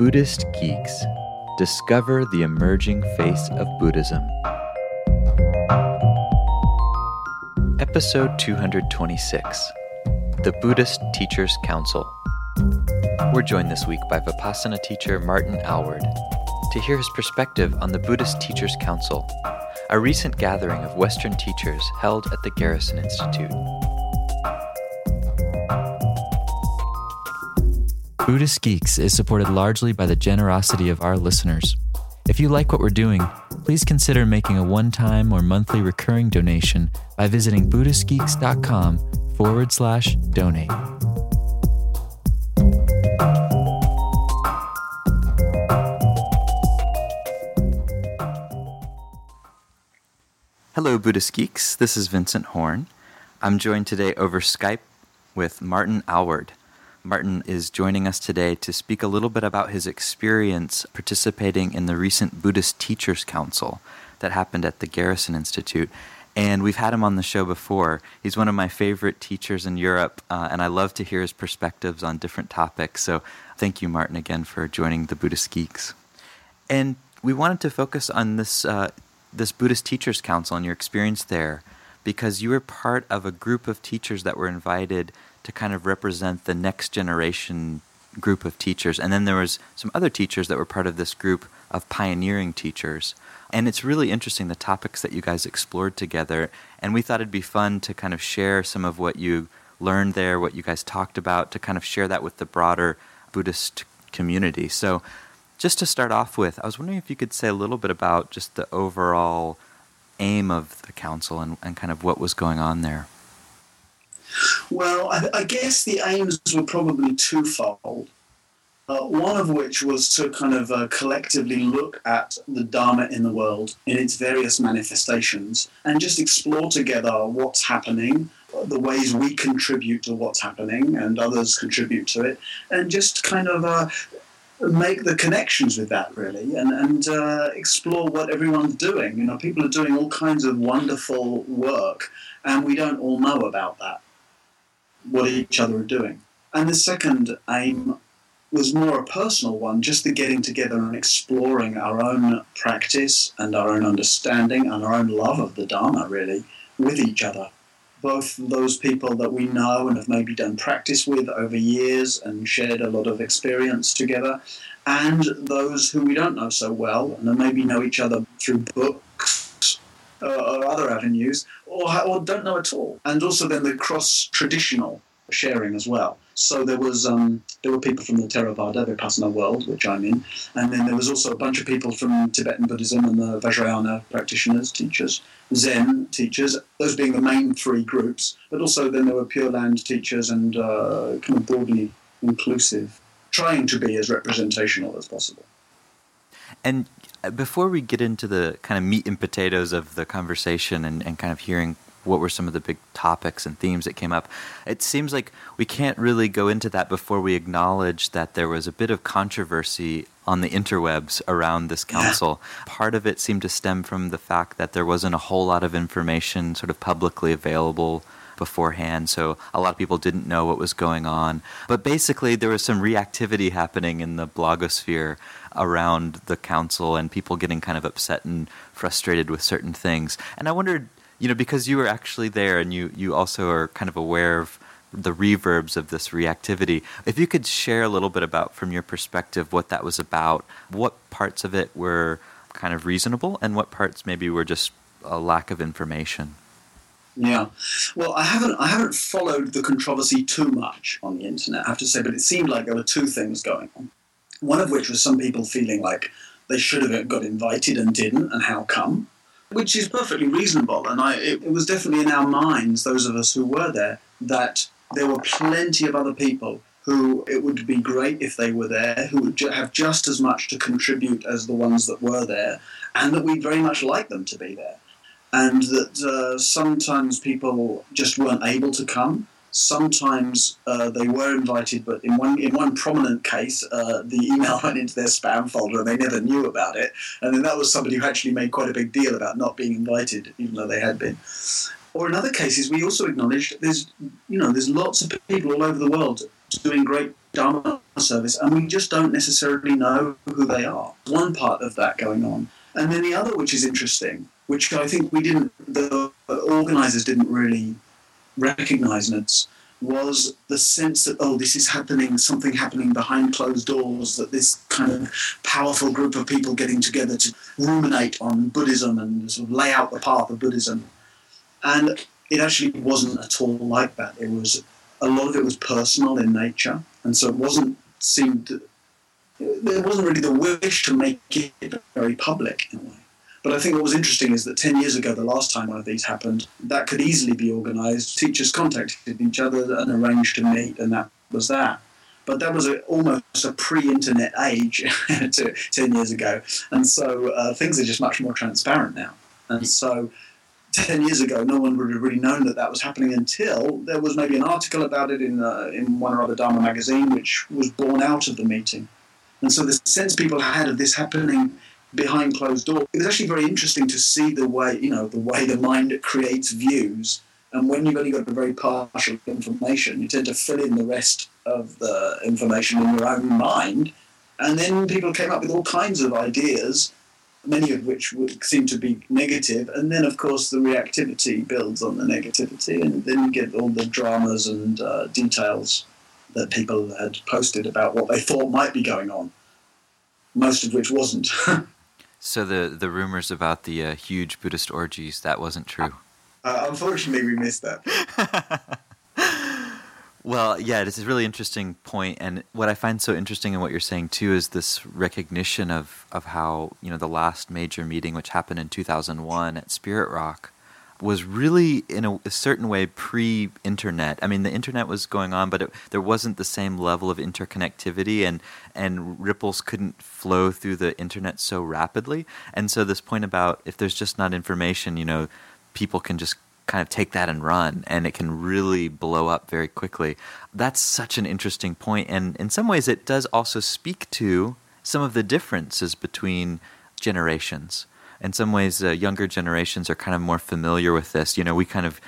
Buddhist Geeks Discover the Emerging Face of Buddhism. Episode 226 The Buddhist Teachers Council. We're joined this week by Vipassana teacher Martin Aylward to hear his perspective on the Buddhist Teachers Council, a recent gathering of Western teachers held at the Garrison Institute. Buddhist Geeks is supported largely by the generosity of our listeners. If you like what we're doing, please consider making a one time or monthly recurring donation by visiting BuddhistGeeks.com forward slash donate. Hello, Buddhist Geeks. This is Vincent Horn. I'm joined today over Skype with Martin Aylward. Martin is joining us today to speak a little bit about his experience participating in the recent Buddhist Teachers Council that happened at the Garrison Institute. And we've had him on the show before. He's one of my favorite teachers in Europe, uh, and I love to hear his perspectives on different topics. So thank you, Martin, again for joining the Buddhist Geeks. And we wanted to focus on this, uh, this Buddhist Teachers Council and your experience there because you were part of a group of teachers that were invited to kind of represent the next generation group of teachers. And then there was some other teachers that were part of this group of pioneering teachers. And it's really interesting the topics that you guys explored together. And we thought it'd be fun to kind of share some of what you learned there, what you guys talked about, to kind of share that with the broader Buddhist community. So, just to start off with, I was wondering if you could say a little bit about just the overall aim of the council and, and kind of what was going on there. Well, I, I guess the aims were probably twofold. Uh, one of which was to kind of uh, collectively look at the Dharma in the world in its various manifestations and just explore together what's happening, the ways we contribute to what's happening and others contribute to it, and just kind of uh, make the connections with that really and, and uh, explore what everyone's doing. You know, people are doing all kinds of wonderful work and we don't all know about that what each other are doing. And the second aim was more a personal one, just the getting together and exploring our own practice and our own understanding and our own love of the Dharma, really, with each other. Both those people that we know and have maybe done practice with over years and shared a lot of experience together, and those who we don't know so well and maybe know each other through books uh, or other avenues, or, or don't know at all. And also then the cross traditional sharing as well. So there was um, there were people from the Theravada Vipassana world, which I'm in, and then there was also a bunch of people from Tibetan Buddhism and the Vajrayana practitioners, teachers, Zen teachers, those being the main three groups. But also then there were Pure Land teachers and uh, kind of broadly inclusive, trying to be as representational as possible. And before we get into the kind of meat and potatoes of the conversation and, and kind of hearing what were some of the big topics and themes that came up, it seems like we can't really go into that before we acknowledge that there was a bit of controversy on the interwebs around this council. Part of it seemed to stem from the fact that there wasn't a whole lot of information sort of publicly available beforehand, so a lot of people didn't know what was going on. But basically, there was some reactivity happening in the blogosphere around the council and people getting kind of upset and frustrated with certain things. And I wondered, you know, because you were actually there and you, you also are kind of aware of the reverbs of this reactivity, if you could share a little bit about, from your perspective, what that was about, what parts of it were kind of reasonable and what parts maybe were just a lack of information. Yeah, well, I haven't I haven't followed the controversy too much on the internet, I have to say, but it seemed like there were two things going on. One of which was some people feeling like they should have got invited and didn't, and how come? Which is perfectly reasonable. And I, it, it was definitely in our minds, those of us who were there, that there were plenty of other people who it would be great if they were there, who would have just as much to contribute as the ones that were there, and that we'd very much like them to be there. And that uh, sometimes people just weren't able to come, Sometimes uh, they were invited, but in one in one prominent case, uh, the email went into their spam folder and they never knew about it. And then that was somebody who actually made quite a big deal about not being invited, even though they had been. Or in other cases, we also acknowledged there's you know there's lots of people all over the world doing great dharma service, and we just don't necessarily know who they are. One part of that going on. And then the other, which is interesting, which I think we didn't, the organizers didn't really recognize, and was the sense that oh this is happening something happening behind closed doors that this kind of powerful group of people getting together to ruminate on buddhism and sort of lay out the path of buddhism. And it actually wasn't at all like that. It was a lot of it was personal in nature and so it wasn't seemed there wasn't really the wish to make it very public in a way but I think what was interesting is that 10 years ago, the last time one of these happened, that could easily be organised. Teachers contacted each other and arranged to meet, and that was that. But that was a, almost a pre-internet age to, 10 years ago. And so uh, things are just much more transparent now. And so 10 years ago, no one would have really known that that was happening until there was maybe an article about it in, uh, in one or other Dharma magazine, which was born out of the meeting. And so the sense people had of this happening behind closed doors. It was actually very interesting to see the way, you know, the way the mind creates views. And when you've only got very partial information, you tend to fill in the rest of the information in your own mind. And then people came up with all kinds of ideas, many of which would seem to be negative. And then, of course, the reactivity builds on the negativity. And then you get all the dramas and uh, details that people had posted about what they thought might be going on, most of which wasn't. So the the rumors about the uh, huge Buddhist orgies that wasn't true. Uh, unfortunately, we missed that. well, yeah, it's a really interesting point, and what I find so interesting in what you're saying too is this recognition of of how you know the last major meeting, which happened in 2001 at Spirit Rock, was really in a, a certain way pre-internet. I mean, the internet was going on, but it, there wasn't the same level of interconnectivity, and and ripples couldn't flow through the internet so rapidly. And so this point about if there's just not information, you know, people can just kind of take that and run, and it can really blow up very quickly. That's such an interesting point, and in some ways, it does also speak to some of the differences between generations in some ways, uh, younger generations are kind of more familiar with this. You know, we kind of,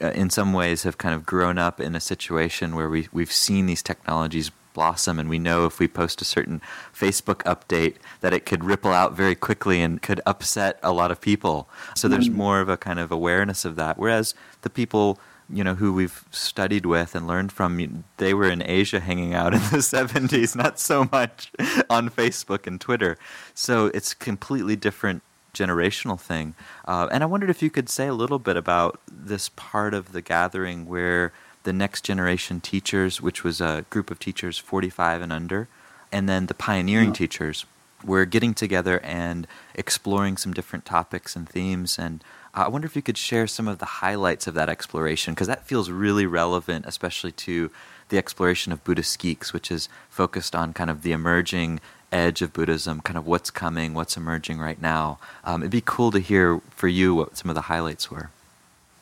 uh, in some ways, have kind of grown up in a situation where we we've seen these technologies blossom, and we know if we post a certain Facebook update that it could ripple out very quickly and could upset a lot of people. So there's mm. more of a kind of awareness of that. Whereas the people you know who we've studied with and learned from they were in Asia hanging out in the 70s not so much on Facebook and Twitter so it's completely different generational thing. Uh, and I wondered if you could say a little bit about this part of the gathering where the next generation teachers, which was a group of teachers 45 and under, and then the pioneering yeah. teachers were getting together and exploring some different topics and themes. And uh, I wonder if you could share some of the highlights of that exploration, because that feels really relevant, especially to the exploration of Buddhist geeks, which is focused on kind of the emerging edge of Buddhism, kind of what's coming, what's emerging right now. Um, it'd be cool to hear for you what some of the highlights were.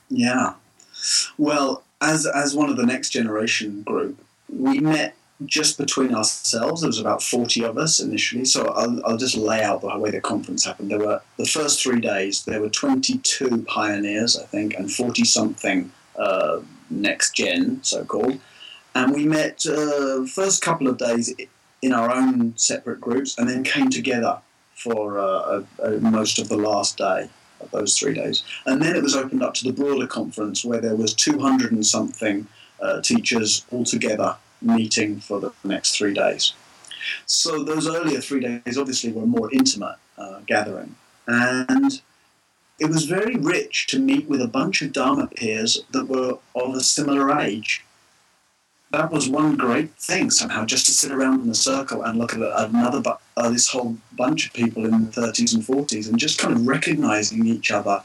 Yeah. Well, as as one of the next generation group, we met just between ourselves. There was about 40 of us initially. So I'll, I'll just lay out the way the conference happened. There were the first three days, there were 22 pioneers, I think, and 40 something uh, next gen, so called. And we met uh, first couple of days in our own separate groups and then came together for uh, a, a, most of the last day of those three days. And then it was opened up to the broader conference where there was 200 and something uh, teachers all together meeting for the next three days. So those earlier three days obviously were a more intimate uh, gathering. And it was very rich to meet with a bunch of Dharma peers that were of a similar age that was one great thing somehow, just to sit around in a circle and look at another, uh, this whole bunch of people in the 30s and 40s and just kind of recognizing each other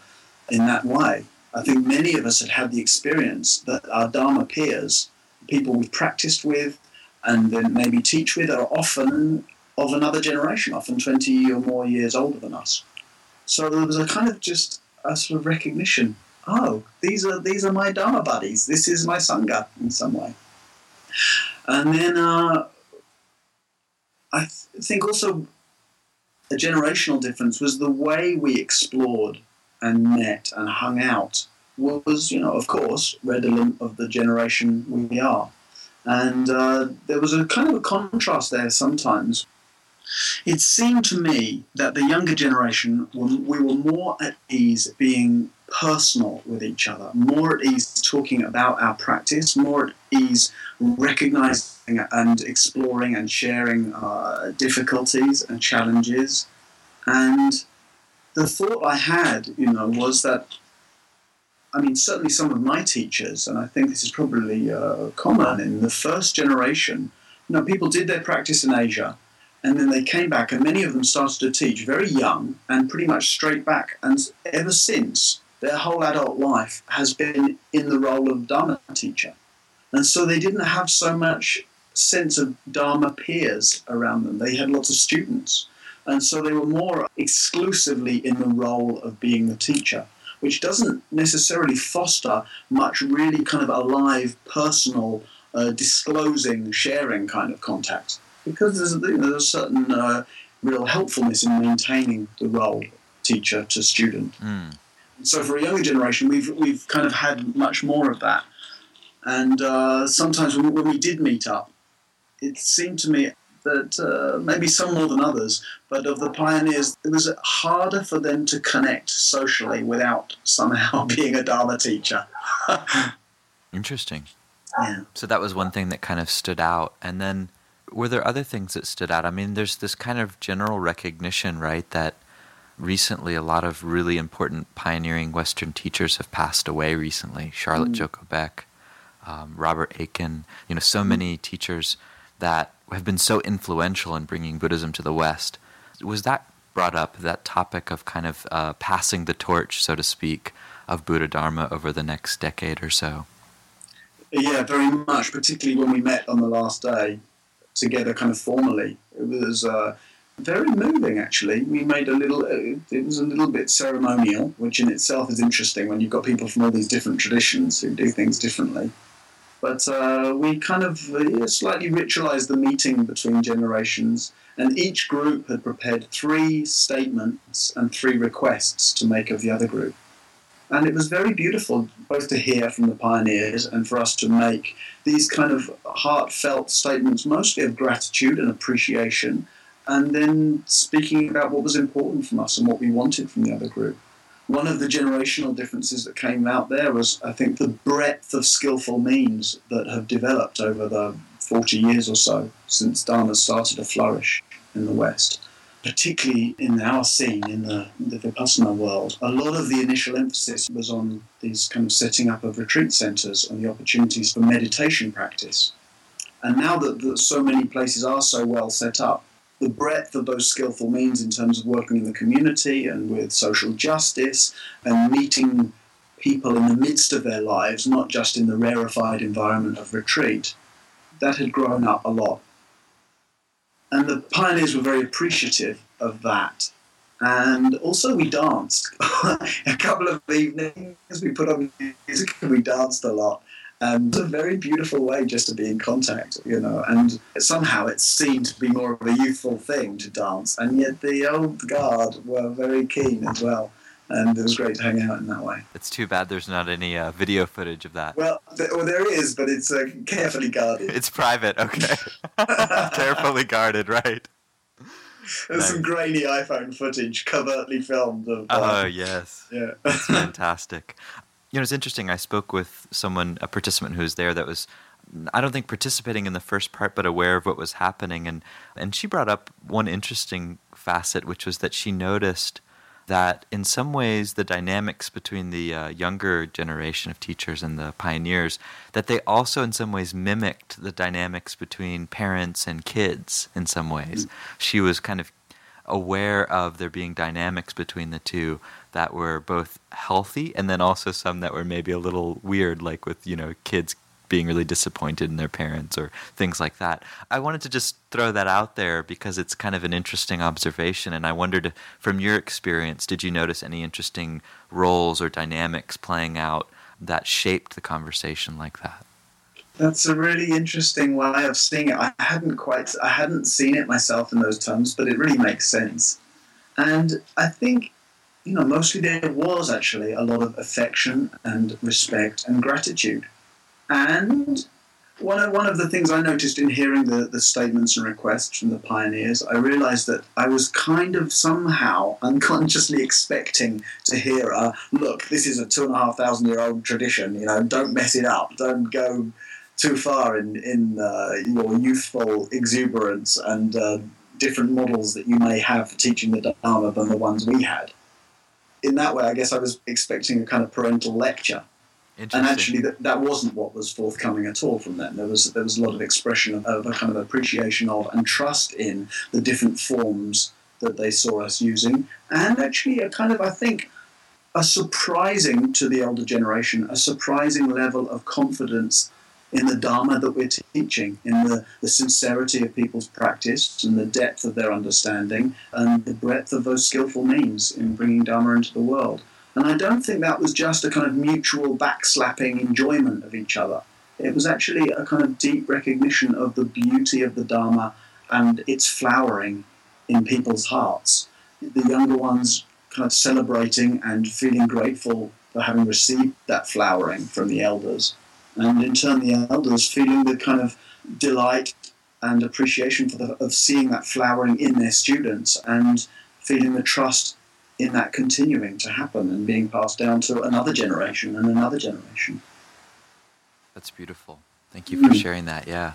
in that way. I think many of us had had the experience that our Dharma peers, people we've practiced with and then maybe teach with, are often of another generation, often 20 or more years older than us. So there was a kind of just a sort of recognition. Oh, these are these are my Dharma buddies. This is my sangha in some way. And then uh, I th- think also a generational difference was the way we explored and met and hung out was, you know, of course, redolent of the generation we are. And uh, there was a kind of a contrast there sometimes. It seemed to me that the younger generation, we were more at ease being personal with each other, more at ease talking about our practice, more at ease recognizing and exploring and sharing uh, difficulties and challenges. And the thought I had, you know, was that I mean, certainly some of my teachers, and I think this is probably uh, common in the first generation, you know, people did their practice in Asia and then they came back, and many of them started to teach very young and pretty much straight back. And ever since, their whole adult life has been in the role of Dharma teacher. And so they didn't have so much sense of Dharma peers around them. They had lots of students. And so they were more exclusively in the role of being the teacher which doesn't necessarily foster much really kind of alive, personal, uh, disclosing, sharing kind of contact. Because there's a, there's a certain uh, real helpfulness in maintaining the role teacher to student. Mm. So for a younger generation, we've we've kind of had much more of that. And uh, sometimes when, when we did meet up, it seemed to me that uh, maybe some more than others, but of the pioneers, it was harder for them to connect socially without somehow being a Dharma teacher. Interesting. Yeah. So that was one thing that kind of stood out. And then were there other things that stood out? I mean, there's this kind of general recognition, right, that recently a lot of really important pioneering Western teachers have passed away recently. Charlotte mm. Joko Beck, um, Robert Aitken, you know, so mm. many teachers that have been so influential in bringing Buddhism to the West. Was that brought up, that topic of kind of uh, passing the torch, so to speak, of Buddha Dharma over the next decade or so? Yeah, very much, particularly when we met on the last day together, kind of formally. It was uh, very moving, actually. We made a little, uh, it was a little bit ceremonial, which in itself is interesting when you've got people from all these different traditions who do things differently. But uh, we kind of uh, slightly ritualized the meeting between generations, and each group had prepared three statements and three requests to make of the other group. And it was very beautiful both to hear from the pioneers and for us to make these kind of heartfelt statements, mostly of gratitude and appreciation, and then speaking about what was important from us and what we wanted from the other group. One of the generational differences that came out there was, I think, the breadth of skillful means that have developed over the 40 years or so since Dharma started to flourish in the West, particularly in our scene in the, the Vipassana world. A lot of the initial emphasis was on these kind of setting up of retreat centers and the opportunities for meditation practice. And now that, that so many places are so well set up, the breadth of those skillful means in terms of working in the community and with social justice and meeting people in the midst of their lives, not just in the rarefied environment of retreat, that had grown up a lot. And the pioneers were very appreciative of that. And also, we danced. a couple of evenings, we put on music and we danced a lot and a very beautiful way just to be in contact, you know. And somehow it seemed to be more of a youthful thing to dance, and yet the old guard were very keen as well. And it was great to hang out in that way. It's too bad there's not any uh, video footage of that. Well, th- well there is, but it's uh, carefully guarded. It's private, okay. Carefully guarded, right. There's nice. some grainy iPhone footage covertly filmed. Of, uh, oh yes, yeah, That's fantastic you know, it's interesting. I spoke with someone, a participant who was there that was, I don't think participating in the first part, but aware of what was happening. And, and she brought up one interesting facet, which was that she noticed that in some ways the dynamics between the uh, younger generation of teachers and the pioneers that they also in some ways mimicked the dynamics between parents and kids in some ways mm-hmm. she was kind of aware of there being dynamics between the two that were both healthy and then also some that were maybe a little weird, like with, you know, kids being really disappointed in their parents or things like that. I wanted to just throw that out there because it's kind of an interesting observation. And I wondered, from your experience, did you notice any interesting roles or dynamics playing out that shaped the conversation like that? That's a really interesting way of seeing it. I hadn't quite, I hadn't seen it myself in those terms, but it really makes sense. And I think you know, mostly there was actually a lot of affection and respect and gratitude. And one of, one of the things I noticed in hearing the, the statements and requests from the pioneers, I realized that I was kind of somehow unconsciously expecting to hear a look, this is a two and a half thousand year old tradition, you know, don't mess it up, don't go too far in, in uh, your youthful exuberance and uh, different models that you may have for teaching the Dharma than the ones we had. In that way, I guess I was expecting a kind of parental lecture and actually that, that wasn't what was forthcoming at all from them there was there was a lot of expression of, of, a kind of appreciation of and trust in the different forms that they saw us using. And actually a kind of i think a surprising to the older generation a surprising level of confidence in the dharma that we're teaching in the, the sincerity of people's practice and the depth of their understanding and the breadth of those skillful means in bringing dharma into the world and I don't think that was just a kind of mutual backslapping enjoyment of each other. It was actually a kind of deep recognition of the beauty of the Dharma and its flowering in people's hearts. The younger ones kind of celebrating and feeling grateful for having received that flowering from the elders. And in turn, the elders feeling the kind of delight and appreciation for the, of seeing that flowering in their students and feeling the trust in that continuing to happen and being passed down to another generation and another generation. That's beautiful. Thank you for mm. sharing that. Yeah.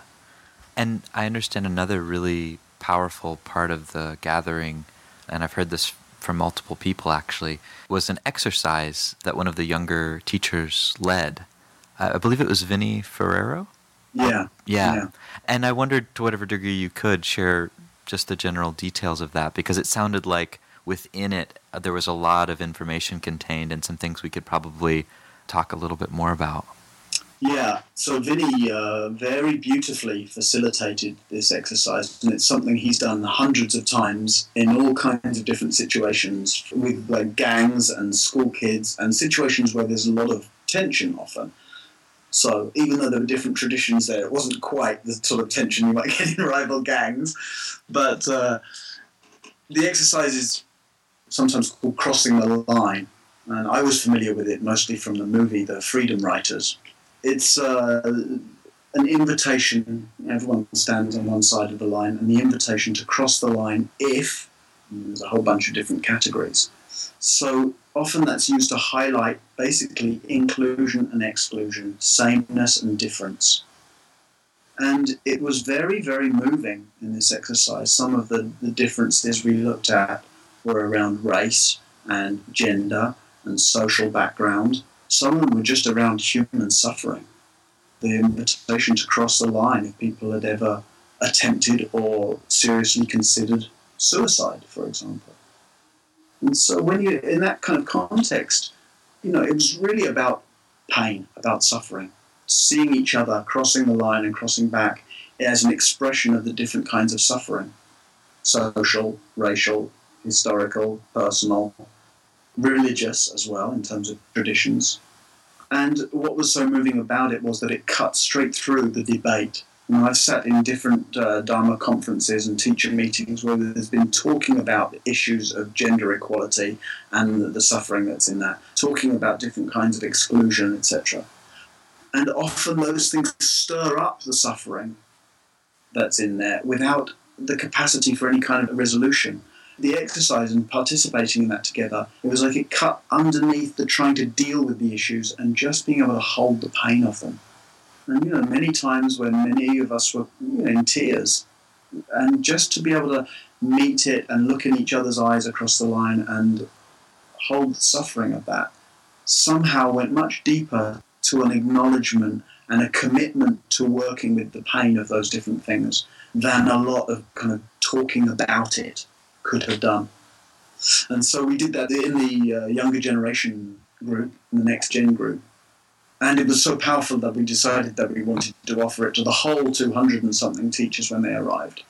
And I understand another really powerful part of the gathering, and I've heard this from multiple people actually, was an exercise that one of the younger teachers led. I believe it was Vinny Ferraro. Yeah. yeah. Yeah. And I wondered to whatever degree you could share just the general details of that because it sounded like within it, uh, there was a lot of information contained and some things we could probably talk a little bit more about. Yeah, so Vinny uh, very beautifully facilitated this exercise, and it's something he's done hundreds of times in all kinds of different situations with like gangs and school kids and situations where there's a lot of tension often. So even though there were different traditions there, it wasn't quite the sort of tension you might get in rival gangs. But uh, the exercise is sometimes called Crossing the Line. And I was familiar with it mostly from the movie The Freedom Writers. It's uh, an invitation, everyone stands on one side of the line, and the invitation to cross the line if there's a whole bunch of different categories. So often that's used to highlight basically inclusion and exclusion, sameness and difference. And it was very, very moving in this exercise. Some of the, the differences we looked at were around race and gender and social background. Some of them were just around human suffering. The invitation to cross the line if people had ever attempted or seriously considered suicide, for example. And so, when you're in that kind of context, you know, it was really about pain, about suffering, seeing each other crossing the line and crossing back as an expression of the different kinds of suffering social, racial, historical, personal, religious as well in terms of traditions. And what was so moving about it was that it cut straight through the debate. And I've sat in different uh, Dharma conferences and teacher meetings where there's been talking about issues of gender equality and the suffering that's in that, talking about different kinds of exclusion, etc. And often those things stir up the suffering that's in there without the capacity for any kind of resolution the exercise and participating in that together, it was like it cut underneath the trying to deal with the issues and just being able to hold the pain of them. And you know, many times when many of us were you know, in tears, and just to be able to meet it and look in each other's eyes across the line and hold the suffering of that somehow went much deeper to an acknowledgement and a commitment to working with the pain of those different things than a lot of kind of talking about it could have done. And so we did that in the uh, younger generation group, in the next gen group. And it was so powerful that we decided that we wanted to offer it to the whole 200 and something teachers when they arrived,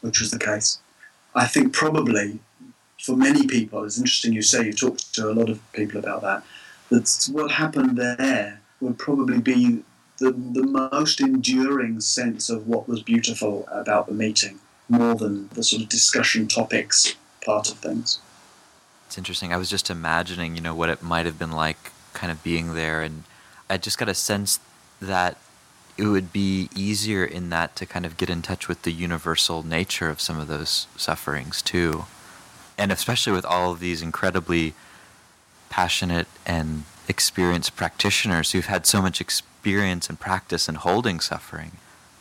which was the case. I think probably for many people, it's interesting you say you talked to a lot of people about that, that what happened there would probably be the, the most enduring sense of what was beautiful about the meeting more than the sort of discussion topics part of things. It's interesting. I was just imagining, you know, what it might have been like kind of being there and I just got a sense that it would be easier in that to kind of get in touch with the universal nature of some of those sufferings too. And especially with all of these incredibly passionate and experienced practitioners who've had so much experience and practice in holding suffering.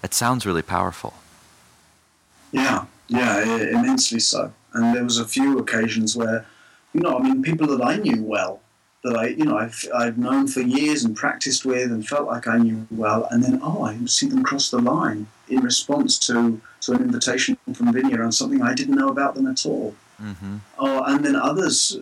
It sounds really powerful. Yeah, yeah, immensely so. And there was a few occasions where, you know, I mean, people that I knew well that I, you know, I've, I've known for years and practiced with and felt like I knew well, and then oh, I see them cross the line in response to to an invitation from Vinaya on something I didn't know about them at all. Mm-hmm. Oh, and then others,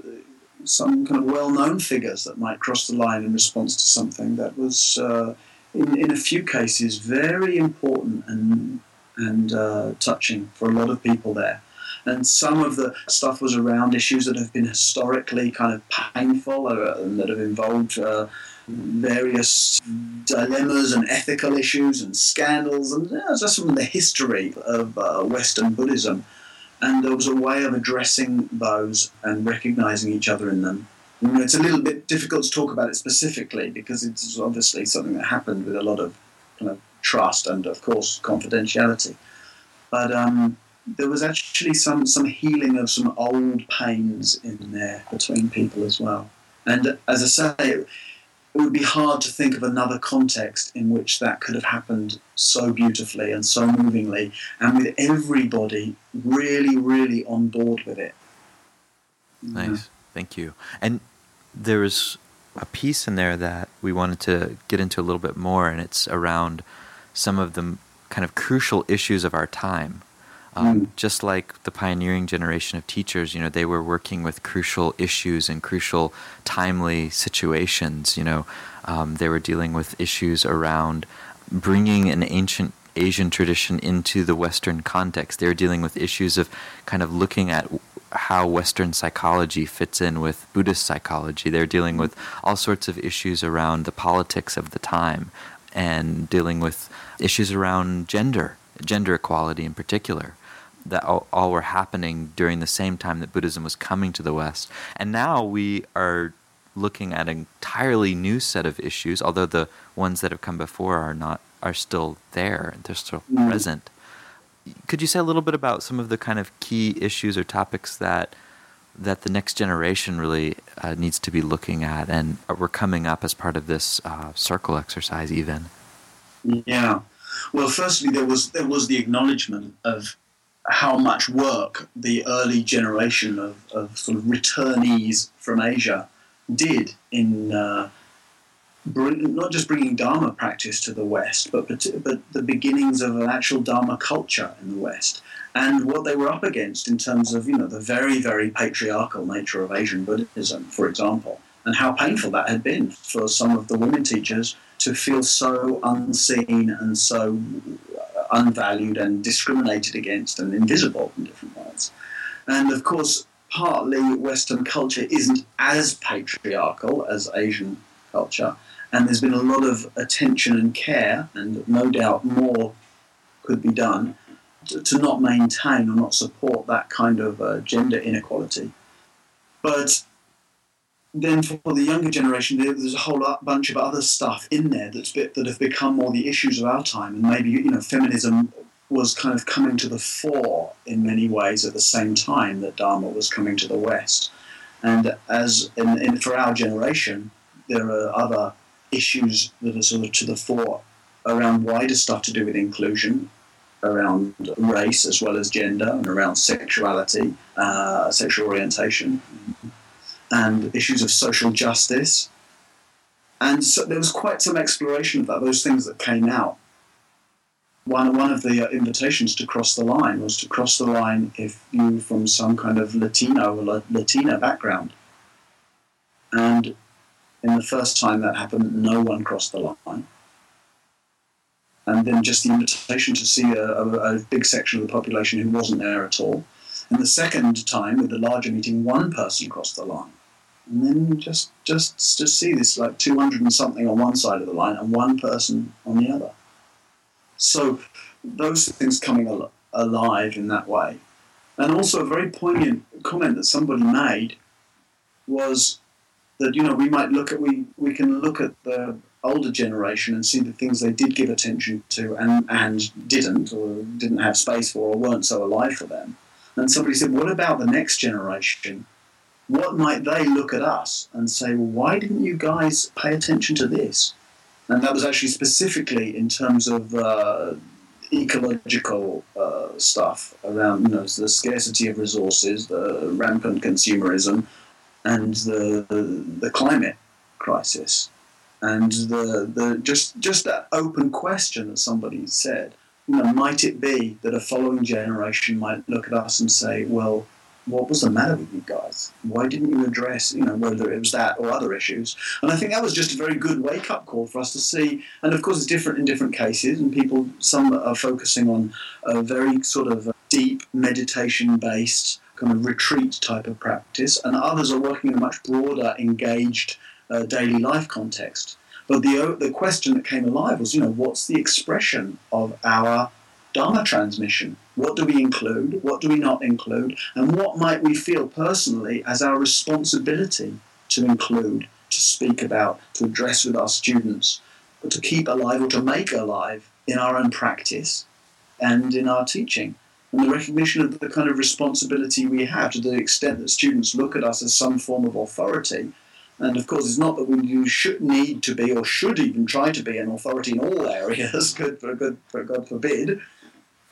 some kind of well-known figures that might cross the line in response to something that was, uh, in in a few cases, very important and and uh, touching for a lot of people there and some of the stuff was around issues that have been historically kind of painful uh, and that have involved uh, various dilemmas and ethical issues and scandals, and yeah, that's from the history of uh, Western Buddhism. And there was a way of addressing those and recognizing each other in them. You it's a little bit difficult to talk about it specifically because it's obviously something that happened with a lot of kind of trust and, of course, confidentiality. But um, there was actually some some healing of some old pains in there between people as well. And as I say, it, would be hard to think of another context in which that could have happened so beautifully and so movingly, and with everybody really, really on board with it. Nice, yeah. thank you. And there was a piece in there that we wanted to get into a little bit more, and it's around some of the kind of crucial issues of our time um, mm. Just like the pioneering generation of teachers, you know, they were working with crucial issues and crucial, timely situations. You know, um, they were dealing with issues around bringing an ancient Asian tradition into the Western context. They were dealing with issues of kind of looking at how Western psychology fits in with Buddhist psychology. They're dealing with all sorts of issues around the politics of the time and dealing with issues around gender, gender equality in particular that all, all, were happening during the same time that Buddhism was coming to the West. And now we are looking at an entirely new set of issues, although the ones that have come before are not are still there, they're still mm. present. Could you say a little bit about some of the kind of key issues or topics that that the next generation really uh, needs to be looking at, and we're coming up as part of this uh, circle exercise, even? Yeah. Well, firstly, there was there was the acknowledgement of how much work the early generation of, of sort of returnees from Asia did in uh, not just bringing Dharma practice to the West, but, but the beginnings of an actual Dharma culture in the West. And what they were up against in terms of, you know, the very, very patriarchal nature of Asian Buddhism, for example, and how painful that had been for some of the women teachers to feel so unseen and so unvalued and discriminated against and invisible in different ways. And of course, partly Western culture isn't as patriarchal as Asian culture, and there's been a lot of attention and care, and no doubt more could be done to, to not maintain or not support that kind of uh, gender inequality. But then for the younger generation, there's a whole bunch of other stuff in there that's bit, that have become more the issues of our time, and maybe you know feminism was kind of coming to the fore in many ways at the same time that Dharma was coming to the West, and as in, in for our generation, there are other issues that are sort of to the fore around wider stuff to do with inclusion, around race as well as gender, and around sexuality, uh, sexual orientation and issues of social justice. And so there was quite some exploration of that, those things that came out. One, one of the uh, invitations to cross the line was to cross the line if you from some kind of Latino or Latina background. And in the first time that happened, no one crossed the line. And then just the invitation to see a, a, a big section of the population who wasn't there at all. And the second time, with the larger meeting, one person crossed the line and then just just just see this like 200 and something on one side of the line and one person on the other so those things coming al- alive in that way and also a very poignant comment that somebody made was that you know we might look at we we can look at the older generation and see the things they did give attention to and, and didn't or didn't have space for or weren't so alive for them. And somebody said, What about the next generation? What might they look at us and say, Well, why didn't you guys pay attention to this? And that was actually specifically in terms of uh, ecological uh, stuff around you know, the scarcity of resources, the rampant consumerism, and the, the, climate crisis. And the, the just just that open question that somebody said you know might it be that a following generation might look at us and say well what was the matter with you guys? Why didn't you address you know whether it was that or other issues? And i think that was just a very good wake up call for us to see and of course it's different in different cases and people some are focusing on a very sort of deep meditation based kind of retreat type of practice and others are working in a much broader engaged uh, daily life context. But the, the question that came alive was, you know, what's the expression of our Dharma transmission? What do we include? What do we not include? And what might we feel personally as our responsibility to include, to speak about, to address with our students, to keep alive or to make alive in our own practice and in our teaching? And the recognition of the kind of responsibility we have to the extent that students look at us as some form of authority and of course, it's not that we should need to be or should even try to be an authority in all areas. good for good for God forbid.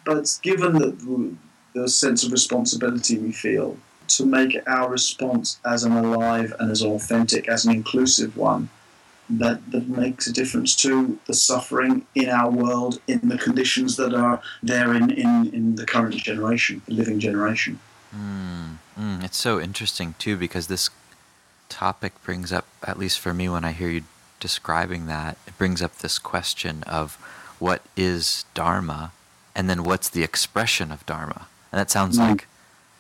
But given the, the sense of responsibility we feel to make our response as an alive and as authentic, as an inclusive one, that, that makes a difference to the suffering in our world, in the conditions that are there in, in, in the current generation, the living generation. Mm, mm, it's so interesting, too, because this topic brings up, at least for me when I hear you describing that, it brings up this question of what is Dharma and then what's the expression of Dharma. And that sounds mm. like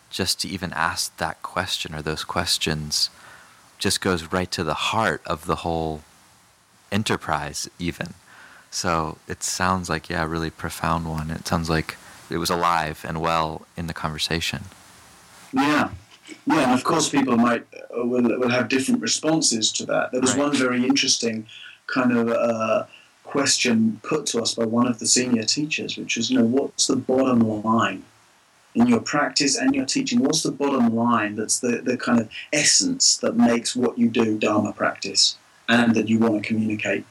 just to even ask that question or those questions just goes right to the heart of the whole enterprise, even. So it sounds like, yeah, a really profound one. It sounds like it was alive and well in the conversation. Yeah, yeah, and of course, people might uh, will, will have different responses to that. There was right. one very interesting kind of uh, question put to us by one of the senior teachers, which was, you know, what's the bottom line in your practice and your teaching? What's the bottom line that's the, the kind of essence that makes what you do Dharma practice and that you want to communicate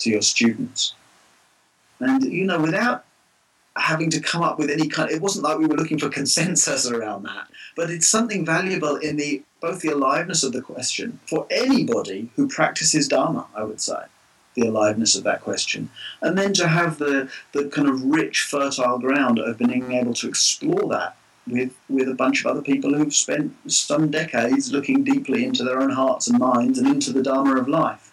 to your students? And, you know, without having to come up with any kind. It wasn't like we were looking for consensus around that, but it's something valuable in the both the aliveness of the question for anybody who practices Dharma. I would say the aliveness of that question, and then to have the the kind of rich, fertile ground of being able to explore that with with a bunch of other people who've spent some decades looking deeply into their own hearts and minds and into the Dharma of life.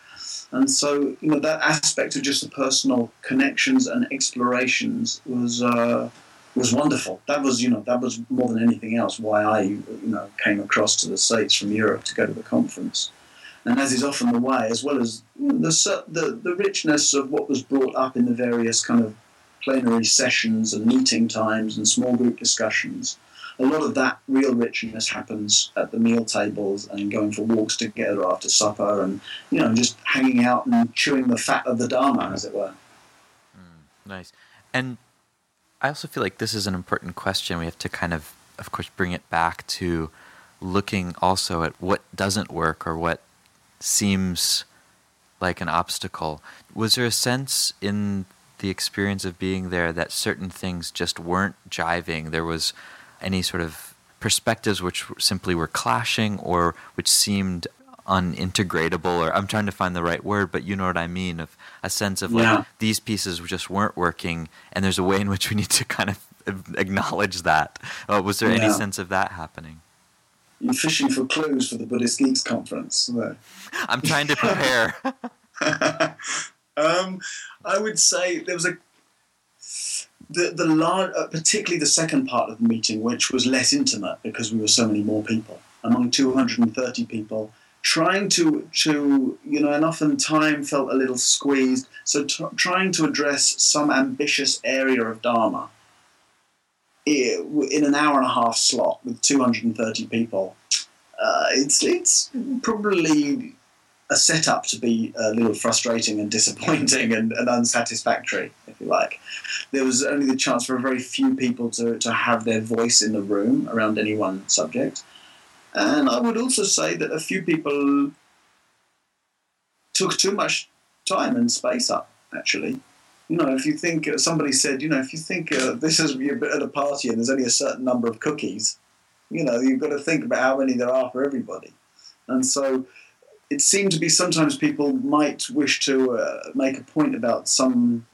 And so, you know, that aspect of just the personal connections and explorations was uh, was wonderful. That was, you know, that was more than anything else why I, you know, came across to the States from Europe to go to the conference. And as is often the way, as well as the, the the richness of what was brought up in the various kind of plenary sessions and meeting times and small group discussions, a lot of that real richness happens at the meal tables and going for walks together after supper and you know just hanging out and chewing the fat of the dharma as it were. Mm, nice. And i also feel like this is an important question. We have to kind of of course bring it back to looking also at what doesn't work or what seems like an obstacle. Was there a sense in the experience of being there that certain things just weren't jiving there was any sort of perspectives which simply were clashing or which seemed unintegratable or I'm trying to find the right word but you know what I mean of a sense of like yeah. these pieces just weren't working and there's a way in which we need to kind of acknowledge that uh, was there yeah. any sense of that happening you're fishing for clues for the Buddhist Geeks conference I'm trying to prepare um, I would say there was a the the large, uh, particularly the second part of the meeting, which was less intimate because we were so many more people, among 230 people, trying to to you know, and often time felt a little squeezed. So t- trying to address some ambitious area of Dharma in an hour and a half slot with 230 people, uh, it's it's probably a setup to be a little frustrating and disappointing and, and, unsatisfactory, if you like. There was only the chance for a very few people to, to have their voice in the room around any one subject. And I would also say that a few people took too much time and space up, actually. You know, if you think, uh, somebody said, you know, if you think uh, this is you're bit at a party and there's only a certain number of cookies, you know, you've got to think about how many there are for everybody. And so it seemed to be sometimes people might wish to uh, make a point about some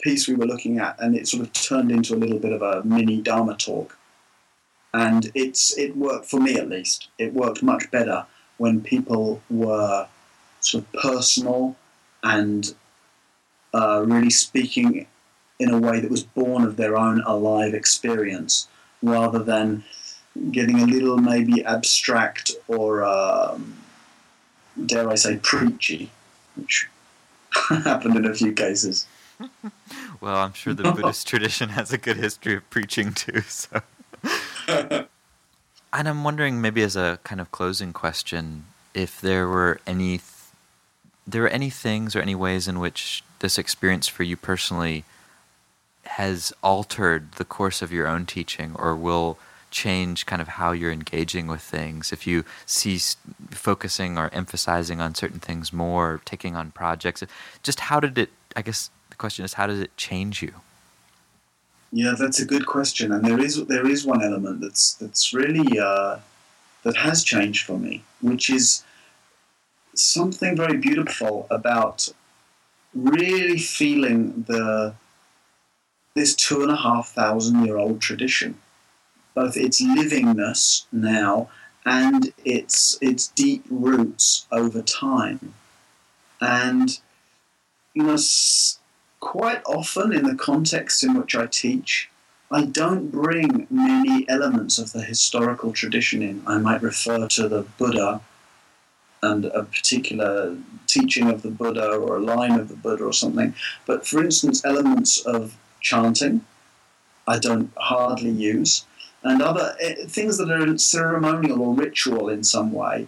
piece we were looking at, and it sort of turned into a little bit of a mini Dharma talk. And it's it worked for me at least. It worked much better when people were sort of personal and uh, really speaking in a way that was born of their own alive experience, rather than getting a little maybe abstract or um, dare I say preachy, which happened in a few cases. well, I'm sure the Buddhist tradition has a good history of preaching too. So, and I'm wondering, maybe as a kind of closing question, if there were any, there were any things or any ways in which this experience for you personally has altered the course of your own teaching, or will change kind of how you're engaging with things if you cease focusing or emphasizing on certain things more taking on projects just how did it i guess the question is how does it change you? Yeah that's a good question and there is there is one element that's that's really uh, that has changed for me which is something very beautiful about really feeling the this two and a half thousand year old tradition both its livingness now and its its deep roots over time. And you know, quite often in the context in which I teach, I don't bring many elements of the historical tradition in. I might refer to the Buddha and a particular teaching of the Buddha or a line of the Buddha or something. But for instance, elements of chanting, I don't hardly use and other uh, things that are ceremonial or ritual in some way,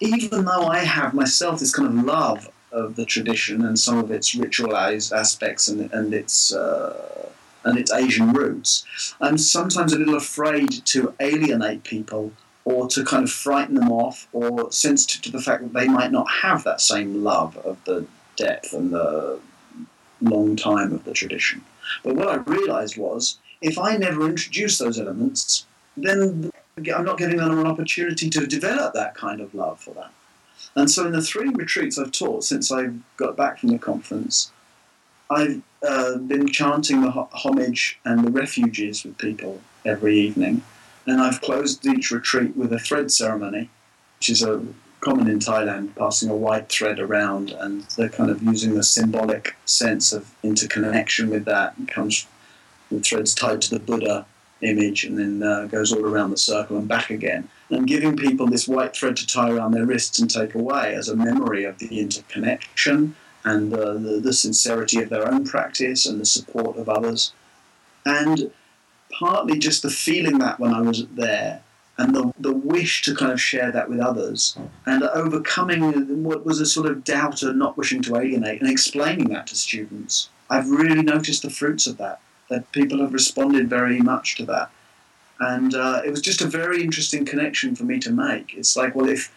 even though I have myself this kind of love of the tradition and some of its ritualized aspects and, and its uh, and its Asian roots, I'm sometimes a little afraid to alienate people or to kind of frighten them off or sensitive to the fact that they might not have that same love of the depth and the long time of the tradition. But what I realized was if I never introduce those elements, then I'm not giving them an opportunity to develop that kind of love for that. And so, in the three retreats I've taught since I got back from the conference, I've uh, been chanting the homage and the refuges with people every evening. And I've closed each retreat with a thread ceremony, which is a common in Thailand, passing a white thread around, and they're kind of using the symbolic sense of interconnection with that. Comes the thread's tied to the Buddha image and then uh, goes all around the circle and back again. And giving people this white thread to tie around their wrists and take away as a memory of the interconnection and uh, the, the sincerity of their own practice and the support of others. And partly just the feeling that when I was there and the, the wish to kind of share that with others and overcoming what was a sort of doubt and not wishing to alienate and explaining that to students. I've really noticed the fruits of that that people have responded very much to that. And uh, it was just a very interesting connection for me to make. It's like, well, if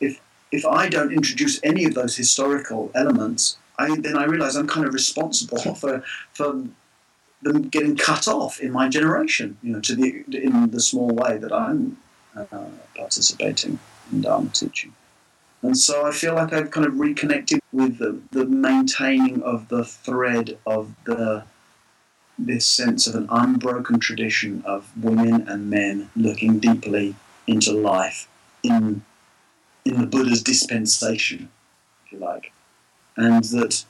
if if I don't introduce any of those historical elements, I, then I realize I'm kind of responsible for for them getting cut off in my generation. You know, to the in the small way that I'm uh, participating in Dharma teaching. And so I feel like I've kind of reconnected with the, the maintaining of the thread of the this sense of an unbroken tradition of women and men looking deeply into life in in the Buddha's dispensation, if you like, and that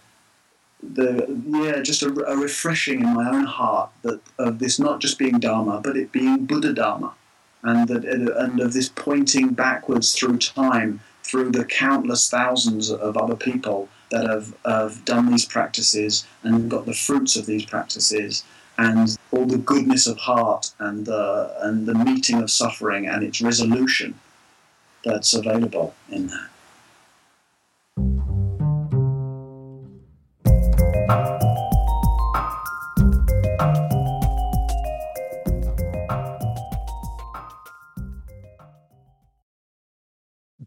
the yeah just a, a, refreshing in my own heart that of this not just being Dharma but it being Buddha Dharma, and that and of this pointing backwards through time through the countless thousands of other people that have, have done these practices and got the fruits of these practices and all the goodness of heart and the, and the meeting of suffering and its resolution that's available in that.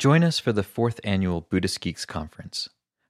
Join us for the fourth annual Buddhist Geeks Conference,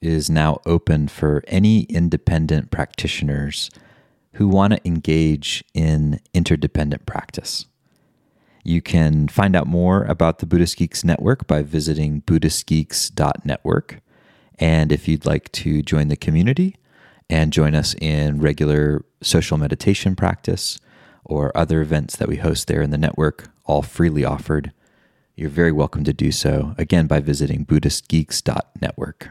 is now open for any independent practitioners who want to engage in interdependent practice. You can find out more about the Buddhist Geeks Network by visiting BuddhistGeeks.network. And if you'd like to join the community and join us in regular social meditation practice or other events that we host there in the network, all freely offered, you're very welcome to do so, again, by visiting BuddhistGeeks.network.